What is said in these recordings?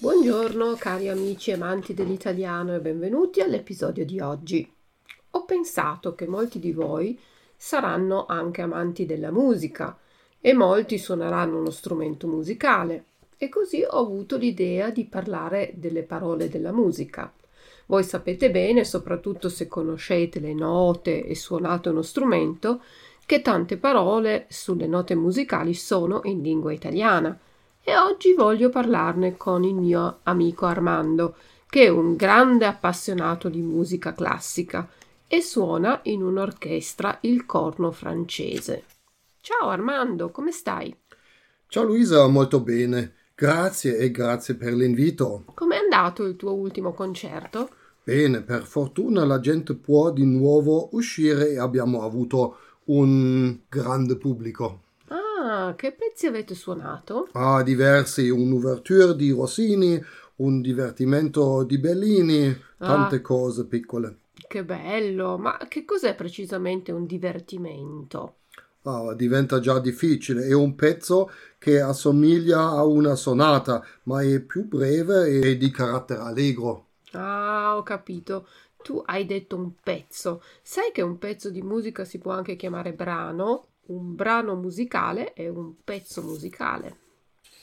Buongiorno cari amici amanti dell'italiano e benvenuti all'episodio di oggi. Ho pensato che molti di voi saranno anche amanti della musica e molti suoneranno uno strumento musicale e così ho avuto l'idea di parlare delle parole della musica. Voi sapete bene, soprattutto se conoscete le note e suonate uno strumento, che tante parole sulle note musicali sono in lingua italiana e oggi voglio parlarne con il mio amico Armando, che è un grande appassionato di musica classica e suona in un'orchestra il corno francese. Ciao Armando, come stai? Ciao Luisa, molto bene. Grazie e grazie per l'invito. Com'è andato il tuo ultimo concerto? Bene, per fortuna la gente può di nuovo uscire e abbiamo avuto un grande pubblico. Ah, che pezzi avete suonato? Ah, diversi, un'ouverture di Rossini, un divertimento di Bellini, tante Ah. cose piccole. Che bello, ma che cos'è precisamente un divertimento? Ah, diventa già difficile, è un pezzo che assomiglia a una sonata, ma è più breve e di carattere allegro. Ah, ho capito. Tu hai detto un pezzo. Sai che un pezzo di musica si può anche chiamare brano? Un brano musicale è un pezzo musicale.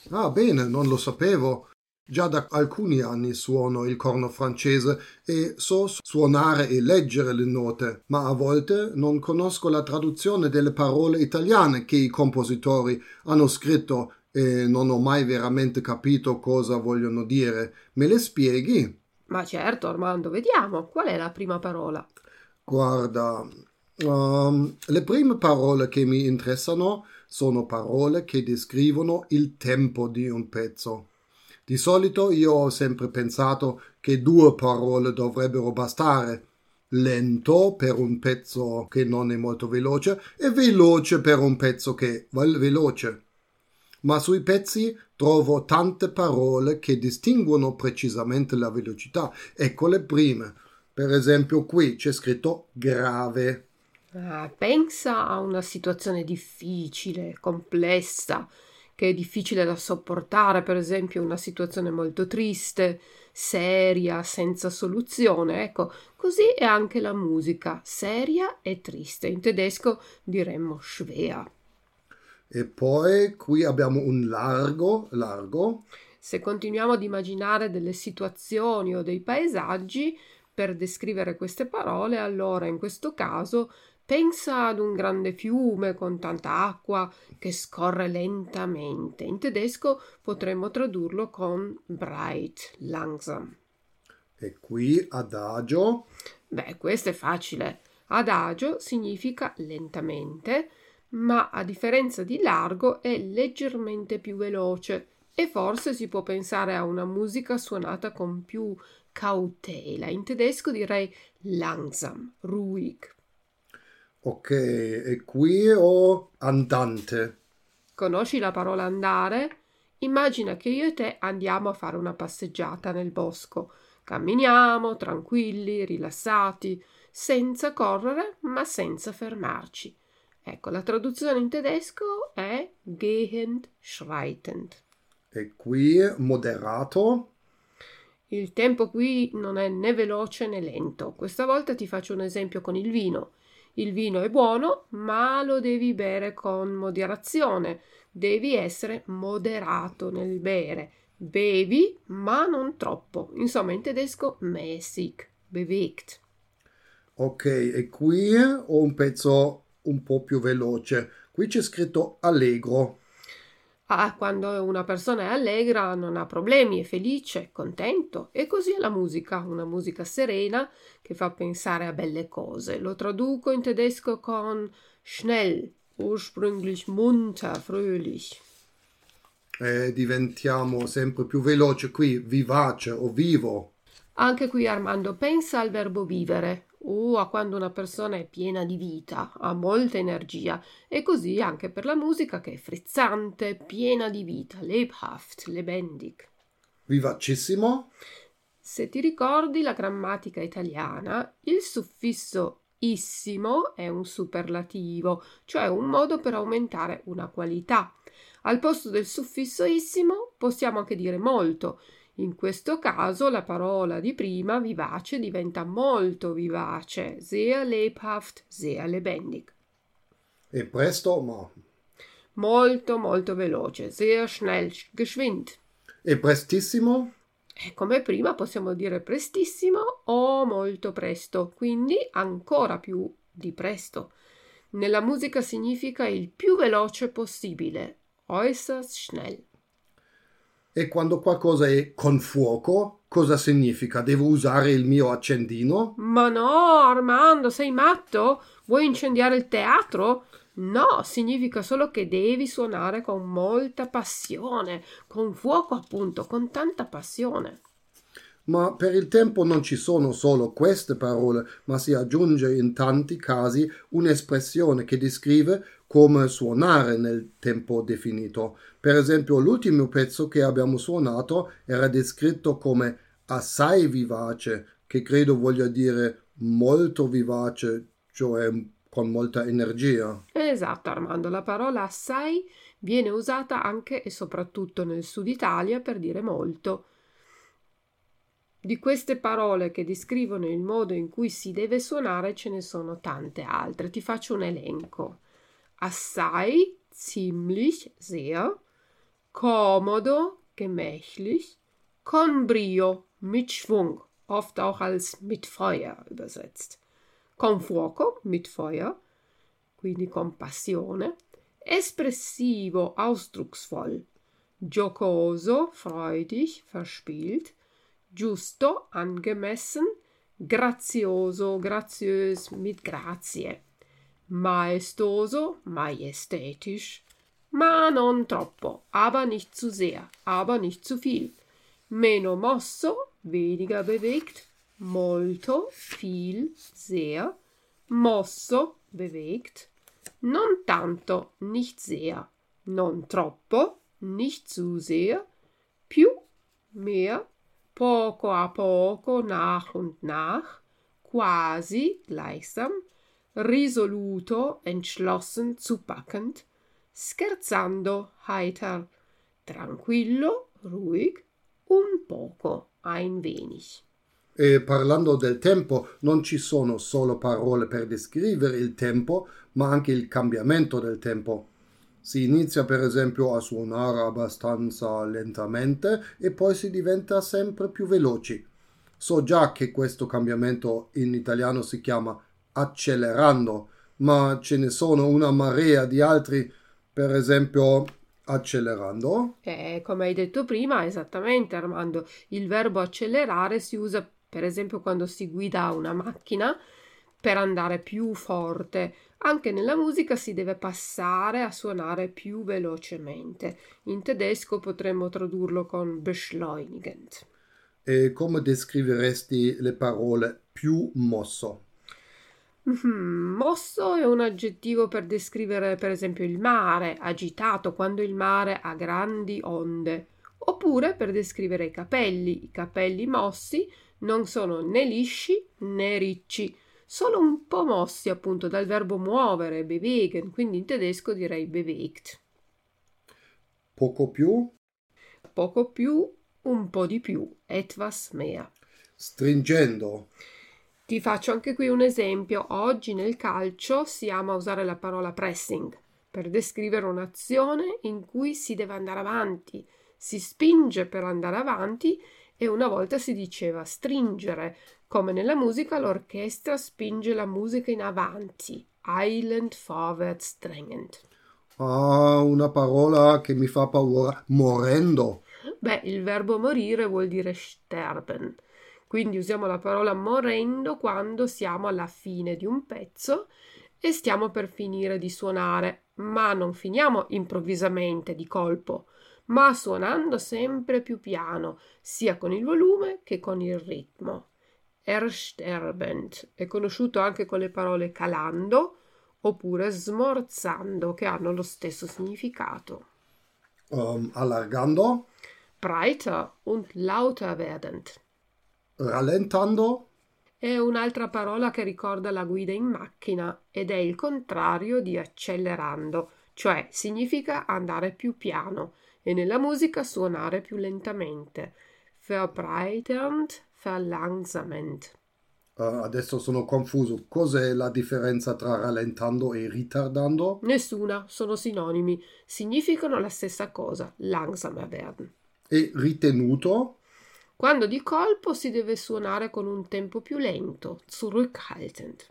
Ah, bene, non lo sapevo. Già da alcuni anni suono il corno francese e so suonare e leggere le note, ma a volte non conosco la traduzione delle parole italiane che i compositori hanno scritto e non ho mai veramente capito cosa vogliono dire. Me le spieghi? Ma certo, Armando, vediamo qual è la prima parola. Guarda, um, le prime parole che mi interessano sono parole che descrivono il tempo di un pezzo. Di solito io ho sempre pensato che due parole dovrebbero bastare. Lento per un pezzo che non è molto veloce e veloce per un pezzo che è veloce. Ma sui pezzi trovo tante parole che distinguono precisamente la velocità. Ecco le prime. Per esempio qui c'è scritto grave. Ah, pensa a una situazione difficile, complessa, che è difficile da sopportare, per esempio una situazione molto triste, seria, senza soluzione. Ecco, così è anche la musica, seria e triste. In tedesco diremmo schwer. E poi qui abbiamo un largo, largo. Se continuiamo ad immaginare delle situazioni o dei paesaggi, per descrivere queste parole, allora in questo caso pensa ad un grande fiume con tanta acqua che scorre lentamente. In tedesco potremmo tradurlo con breit, langsam. E qui adagio? Beh, questo è facile. Adagio significa lentamente, ma a differenza di largo è leggermente più veloce e forse si può pensare a una musica suonata con più cautela. In tedesco direi langsam, ruhig. Ok, e qui ho andante. Conosci la parola andare? Immagina che io e te andiamo a fare una passeggiata nel bosco. Camminiamo tranquilli, rilassati, senza correre, ma senza fermarci. Ecco, la traduzione in tedesco è gehend, schreitend. E qui moderato? Il tempo qui non è né veloce né lento. Questa volta ti faccio un esempio con il vino. Il vino è buono, ma lo devi bere con moderazione. Devi essere moderato nel bere. Bevi, ma non troppo. Insomma, in tedesco mäßig, bewegt. Ok, e qui ho un pezzo un po' più veloce. Qui c'è scritto allegro. Ah, quando una persona è allegra non ha problemi, è felice, è contento. E così è la musica, una musica serena che fa pensare a belle cose. Lo traduco in tedesco con schnell, ursprünglich munter, fröhlich. E diventiamo sempre più veloci qui, vivace o vivo. Anche qui Armando pensa al verbo vivere o a quando una persona è piena di vita, ha molta energia e così anche per la musica che è frizzante, piena di vita, lebhaft, lebendig. Vivacissimo? Se ti ricordi la grammatica italiana, il suffisso issimo è un superlativo, cioè un modo per aumentare una qualità. Al posto del suffisso issimo possiamo anche dire molto, in questo caso la parola di prima vivace diventa molto vivace, sehr lebhaft, sehr lebendig. E presto, ma... Molto, molto veloce, sehr schnell, geschwind. E prestissimo? E come prima possiamo dire prestissimo o molto presto, quindi ancora più di presto. Nella musica significa il più veloce possibile, äußerst schnell. E quando qualcosa è con fuoco, cosa significa? Devo usare il mio accendino? Ma no, Armando, sei matto? Vuoi incendiare il teatro? No, significa solo che devi suonare con molta passione, con fuoco appunto, con tanta passione. Ma per il tempo non ci sono solo queste parole, ma si aggiunge in tanti casi un'espressione che descrive come suonare nel tempo definito. Per esempio, l'ultimo pezzo che abbiamo suonato era descritto come assai vivace, che credo voglia dire molto vivace, cioè con molta energia. Esatto, Armando, la parola assai viene usata anche e soprattutto nel sud Italia per dire molto. Di queste parole che descrivono il modo in cui si deve suonare ce ne sono tante altre. Ti faccio un elenco. Assai, ziemlich, sehr, komodo, gemächlich, con brio, mit Schwung, oft auch als mit Feuer übersetzt, con fuoco, mit Feuer, quindi con passione, espressivo, ausdrucksvoll, giocoso, freudig, verspielt, giusto, angemessen, grazioso, graziös, mit grazie. Maestoso, majestätisch, ma non troppo, aber nicht zu sehr, aber nicht zu viel. Meno mosso, weniger bewegt, molto, viel, sehr, mosso, bewegt, non tanto, nicht sehr, non troppo, nicht zu sehr, più, mehr, poco a poco, nach und nach, quasi, gleichsam, risoluto, entschlossen, zupackend, scherzando, heiter, tranquillo, ruhig, un poco, ein wenig. E parlando del tempo, non ci sono solo parole per descrivere il tempo, ma anche il cambiamento del tempo. Si inizia per esempio a suonare abbastanza lentamente e poi si diventa sempre più veloci. So già che questo cambiamento in italiano si chiama accelerando, ma ce ne sono una marea di altri, per esempio accelerando. Eh, come hai detto prima, esattamente Armando, il verbo accelerare si usa per esempio quando si guida una macchina per andare più forte. Anche nella musica si deve passare a suonare più velocemente. In tedesco potremmo tradurlo con beschleunigend. E come descriveresti le parole più mosso? Mm, mosso è un aggettivo per descrivere per esempio il mare, agitato quando il mare ha grandi onde, oppure per descrivere i capelli. I capelli mossi non sono né lisci né ricci, solo un po' mossi appunto dal verbo muovere, bewegen, quindi in tedesco direi bewegt. Poco più? Poco più, un po' di più, etwas mehr. Stringendo. Ti faccio anche qui un esempio. Oggi nel calcio si ama usare la parola pressing per descrivere un'azione in cui si deve andare avanti, si spinge per andare avanti e una volta si diceva stringere, come nella musica l'orchestra spinge la musica in avanti, eilend vorwärts drängend. Ah, una parola che mi fa paura, morendo. Beh, il verbo morire vuol dire sterben quindi usiamo la parola morendo quando siamo alla fine di un pezzo e stiamo per finire di suonare, ma non finiamo improvvisamente di colpo, ma suonando sempre più piano, sia con il volume che con il ritmo. Ersterbend è conosciuto anche con le parole calando oppure smorzando, che hanno lo stesso significato. Um, allargando. Breiter und lauter werdend rallentando? È un'altra parola che ricorda la guida in macchina ed è il contrario di accelerando, cioè significa andare più piano e nella musica suonare più lentamente. Verbreiternd, verlangsamend. Uh, adesso sono confuso. Cos'è la differenza tra rallentando e ritardando? Nessuna, sono sinonimi. Significano la stessa cosa, langsamer werden. E ritenuto? Quando di colpo si deve suonare con un tempo più lento, zurückhaltend.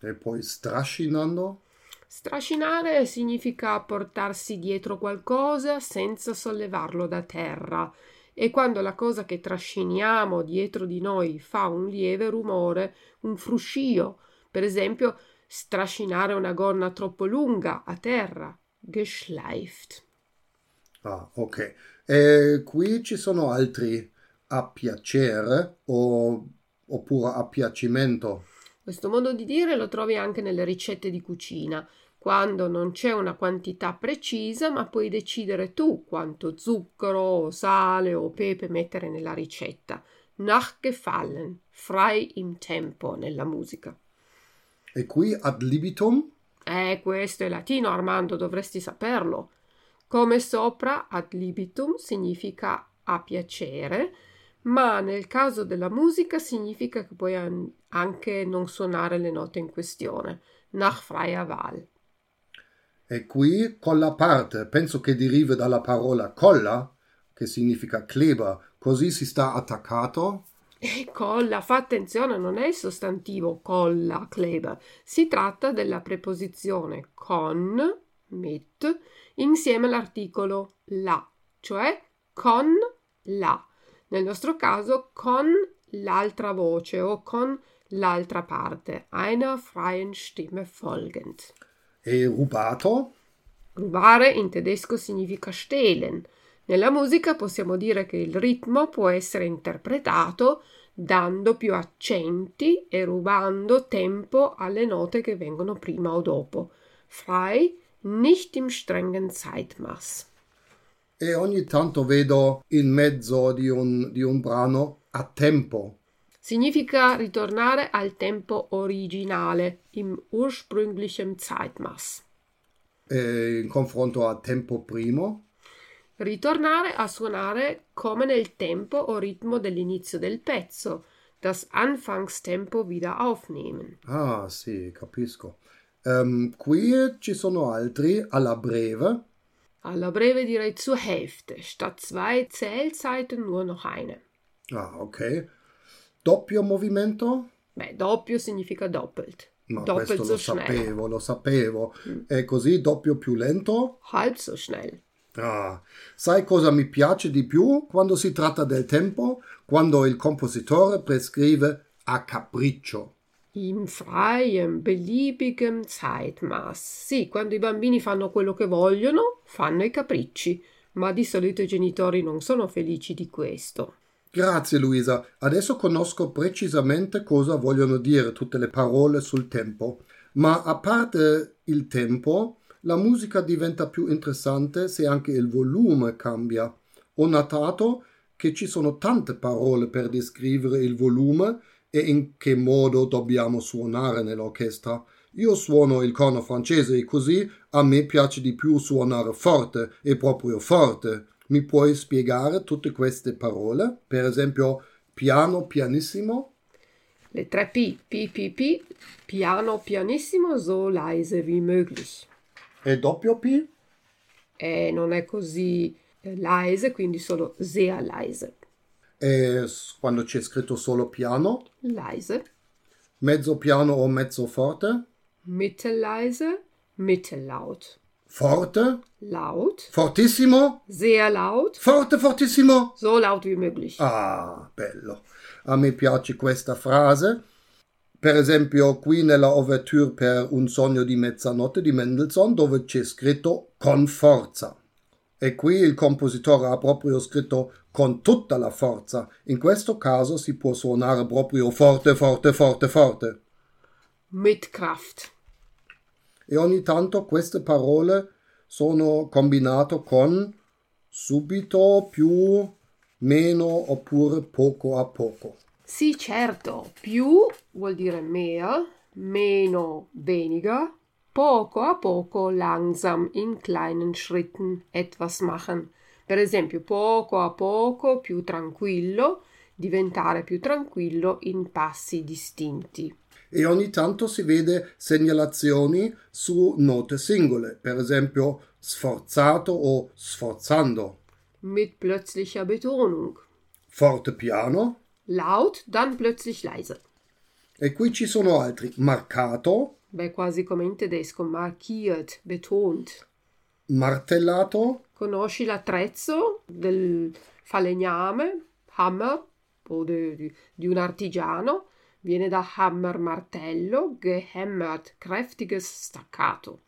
E poi strascinando? Strascinare significa portarsi dietro qualcosa senza sollevarlo da terra e quando la cosa che trasciniamo dietro di noi fa un lieve rumore, un fruscio, per esempio strascinare una gonna troppo lunga a terra, geschleift. Ah, ok. E qui ci sono altri a piacere o, oppure a piacimento. Questo modo di dire lo trovi anche nelle ricette di cucina, quando non c'è una quantità precisa, ma puoi decidere tu quanto zucchero o sale o pepe mettere nella ricetta. Nachgefallen, frei im tempo nella musica. E qui ad libitum? Eh, questo è latino, Armando, dovresti saperlo. Come sopra, ad libitum significa a piacere, ma nel caso della musica significa che puoi anche non suonare le note in questione, nach freier Wahl. E qui con la parte, penso che derivi dalla parola colla, che significa cleba, così si sta attaccato. E colla, fa attenzione, non è il sostantivo colla, cleba, si tratta della preposizione con, mit, insieme all'articolo la, cioè con la nel nostro caso con l'altra voce o con l'altra parte, einer freien Stimme folgend. E rubato? Rubare in tedesco significa stehlen. Nella musica possiamo dire che il ritmo può essere interpretato dando più accenti e rubando tempo alle note che vengono prima o dopo. Frei, nicht im strengen Zeitmaß e ogni tanto vedo in mezzo di un, di un brano a tempo. Significa ritornare al tempo originale, im ursprünglichen Zeitmaß. E in confronto a tempo primo? Ritornare a suonare come nel tempo o ritmo dell'inizio del pezzo, das Anfangstempo wieder aufnehmen. Ah, sì, capisco. Um, qui ci sono altri alla breve Alla breve direi zur Hälfte. Statt zwei Zählzeiten nur noch eine. Ah, okay. Doppio movimento? Beh, doppio significa doppelt. Ma Doppelt questo so lo schnell. sapevo, lo sapevo. E così doppio più lento? Halb so schnell. Ah, sai cosa mi piace di più quando si tratta del tempo? Quando il compositore prescrive a capriccio. In freiem, beliebigem Zeitmaß. Sì, quando i bambini fanno quello che vogliono, fanno i capricci, ma di solito i genitori non sono felici di questo. Grazie Luisa, adesso conosco precisamente cosa vogliono dire tutte le parole sul tempo. Ma a parte il tempo, la musica diventa più interessante se anche il volume cambia. Ho notato che ci sono tante parole per descrivere il volume e in che modo dobbiamo suonare nell'orchestra. Io suono il corno francese e così a me piace di più suonare forte e proprio forte. Mi puoi spiegare tutte queste parole? Per esempio, piano pianissimo? Le tre P, P, P, P, piano pianissimo, so leise wie möglich. E doppio P? E non è così eh, leise, quindi solo sehr leise. E quando c'è scritto solo piano? Leise, Mezzo piano o mezzo forte? mittelleise, mittellaut. Forte? Laut, Fortissimo? sehr laut, Forte, fortissimo? so laut wie möglich. Ah, bello. A me piace questa frase. Per esempio, qui nella Ouverture per Un sogno di mezzanotte di Mendelssohn, dove c'è scritto con forza. E qui il compositore ha proprio scritto con tutta la forza. In questo caso si può suonare proprio forte, forte, forte, forte. Mit Kraft. E ogni tanto queste parole sono combinate con subito, più, meno oppure poco a poco. Sì, certo, più vuol dire mehr, meno weniger, poco a poco langsam in kleinen Schritten etwas machen. Per esempio, poco a poco più tranquillo, diventare più tranquillo in passi distinti. E ogni tanto si vede segnalazioni su note singole, per esempio sforzato o sforzando. Mit plötzlicher Betonung. Forte piano. Laut, dann plötzlich leise. E qui ci sono altri. Marcato, Beh, quasi come in tedesco, markiert, betont. martellato, Conosci l'attrezzo del falegname, hammer, o di, di un artigiano? Viene da hammer martello, gehämmert, kräftiges staccato.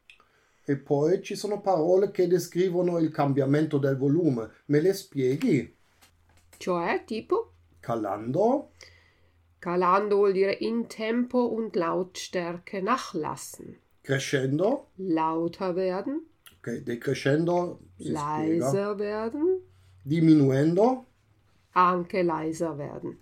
e poi ci sono parole che descrivono il cambiamento del volume. Me le spieghi? Cioè, tipo, Calando, calando vuol dire in tempo und Lautstärke nachlassen. crescendo, Lauter werden, ok, decrescendo, si spiega, leiser werden, diminuendo, anche leiser werden.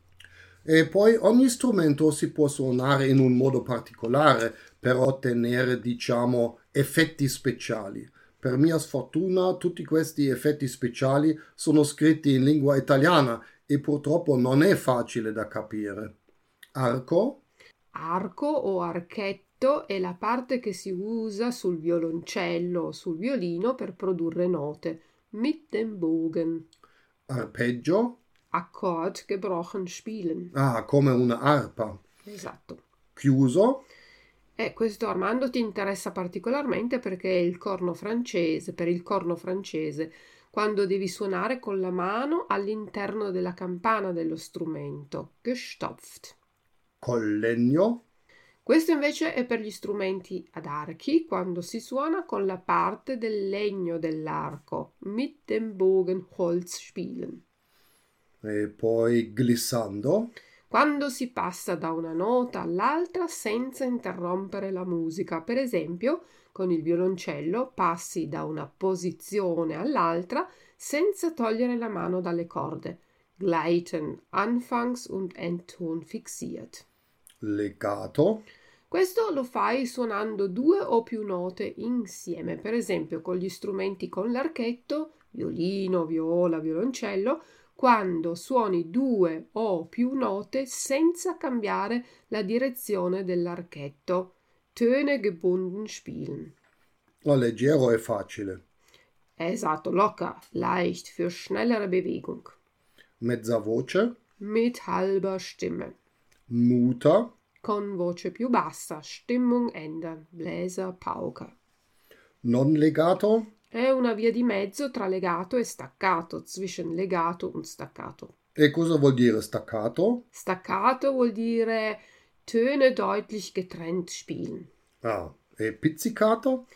E poi ogni strumento si può suonare in un modo particolare per ottenere, diciamo, effetti speciali. Per mia sfortuna tutti questi effetti speciali sono scritti in lingua italiana e purtroppo non è facile da capire. Arco, Arco o archetto è la parte che si usa sul violoncello o sul violino per produrre note. Mit dem Bogen. arpeggio, Akkord gebrochen spielen. ah, come una arpa. Esatto. Chiuso, E questo Armando ti interessa particolarmente perché è il corno francese, per il corno francese, quando devi suonare con la mano all'interno della campana dello strumento. Gestopft. col legno, Questo invece è per gli strumenti ad archi, quando si suona con la parte del legno dell'arco, mit dem Bogen Holz spielen. E poi glissando, Quando si passa da una nota all'altra senza interrompere la musica, per esempio con il violoncello passi da una posizione all'altra senza togliere la mano dalle corde. Gleiten, Anfangs- und Endton fixiert. legato, Questo lo fai suonando due o più note insieme, per esempio con gli strumenti con l'archetto, violino, viola, violoncello, quando suoni due o più note senza cambiare la direzione dell'archetto. Töne gebunden spielen. la leggero e facile, Esatto, locker, leicht für schnellere Bewegung. mezza voce, Mit halber Stimme. Muta, con voce più bassa, Stimmung ändern, Bläser, Pauca. non legato, È una via di mezzo tra legato e staccato, zwischen legato und staccato. e cosa vuol dire staccato? Staccato vuol dire Töne deutlich getrennt spielen. Ah, e pizzicato?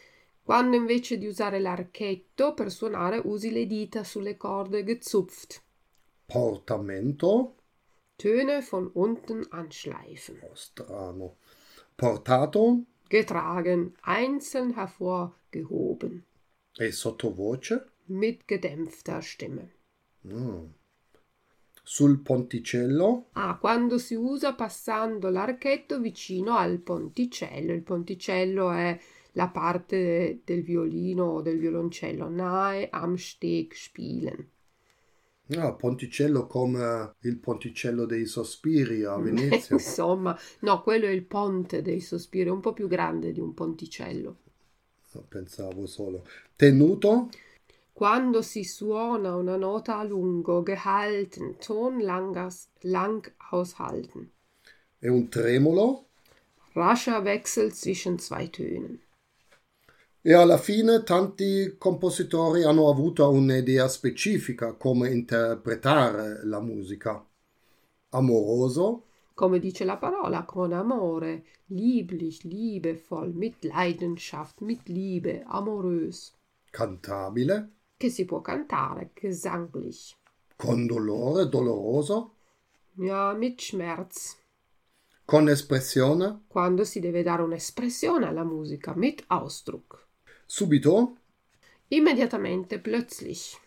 Quando invece di usare l'archetto per suonare usi le dita sulle corde gezupft. Portamento? Töne von unten anschleifen. Oh, strano. Portato Getragen, einzeln hervorgehoben. E sottovoce? Mit gedämpfter Stimme. Sul ponticello? Ah, quando si usa passando l'archetto vicino al ponticello. Il ponticello è la parte del violino o del violoncello. Nahe am Steg spielen. Ah, ponticello come il ponticello dei sospiri a Venezia. Insomma, no, quello è il ponte dei sospiri, un po' più grande di un ponticello. Pensavo solo. Tenuto? Quando si suona una nota a lungo, gehalten, Ton langas, lang aushalten. E un tremolo? Rascher Wechsel zwischen zwei Tönen. E alla fine tanti compositori hanno avuto un'idea specifica come interpretare la musica. Amoroso, Come dice la parola, con amore, lieblich, liebevoll, mit Leidenschaft, mit Liebe, amorös, cantabile, che si può cantare, gesanglich. con dolore, doloroso, Ja, mit Schmerz. con espressione, Quando si deve dare un'espressione alla musica, mit Ausdruck. subito, Immediatamente, plötzlich.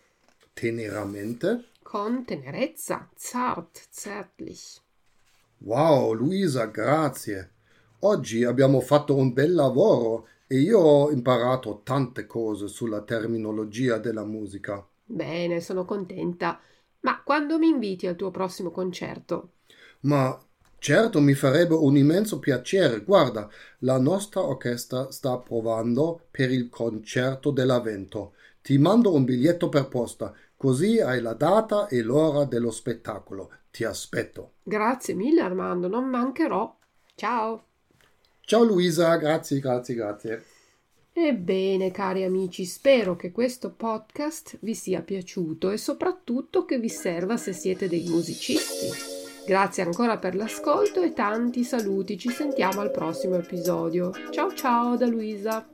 teneramente. Con tenerezza, zart, zärtlich. Wow, Luisa, grazie. Oggi abbiamo fatto un bel lavoro e io ho imparato tante cose sulla terminologia della musica. Bene, sono contenta. Ma quando mi inviti al tuo prossimo concerto? Ma certo mi farebbe un immenso piacere. Guarda, la nostra orchestra sta provando per il concerto dell'avvento. Ti mando un biglietto per posta, così hai la data e l'ora dello spettacolo. Ti aspetto. Grazie mille Armando, non mancherò. Ciao. Ciao Luisa, grazie, grazie, grazie. Ebbene, cari amici, spero che questo podcast vi sia piaciuto e soprattutto che vi serva se siete dei musicisti. Grazie ancora per l'ascolto e tanti saluti, ci sentiamo al prossimo episodio. Ciao ciao da Luisa.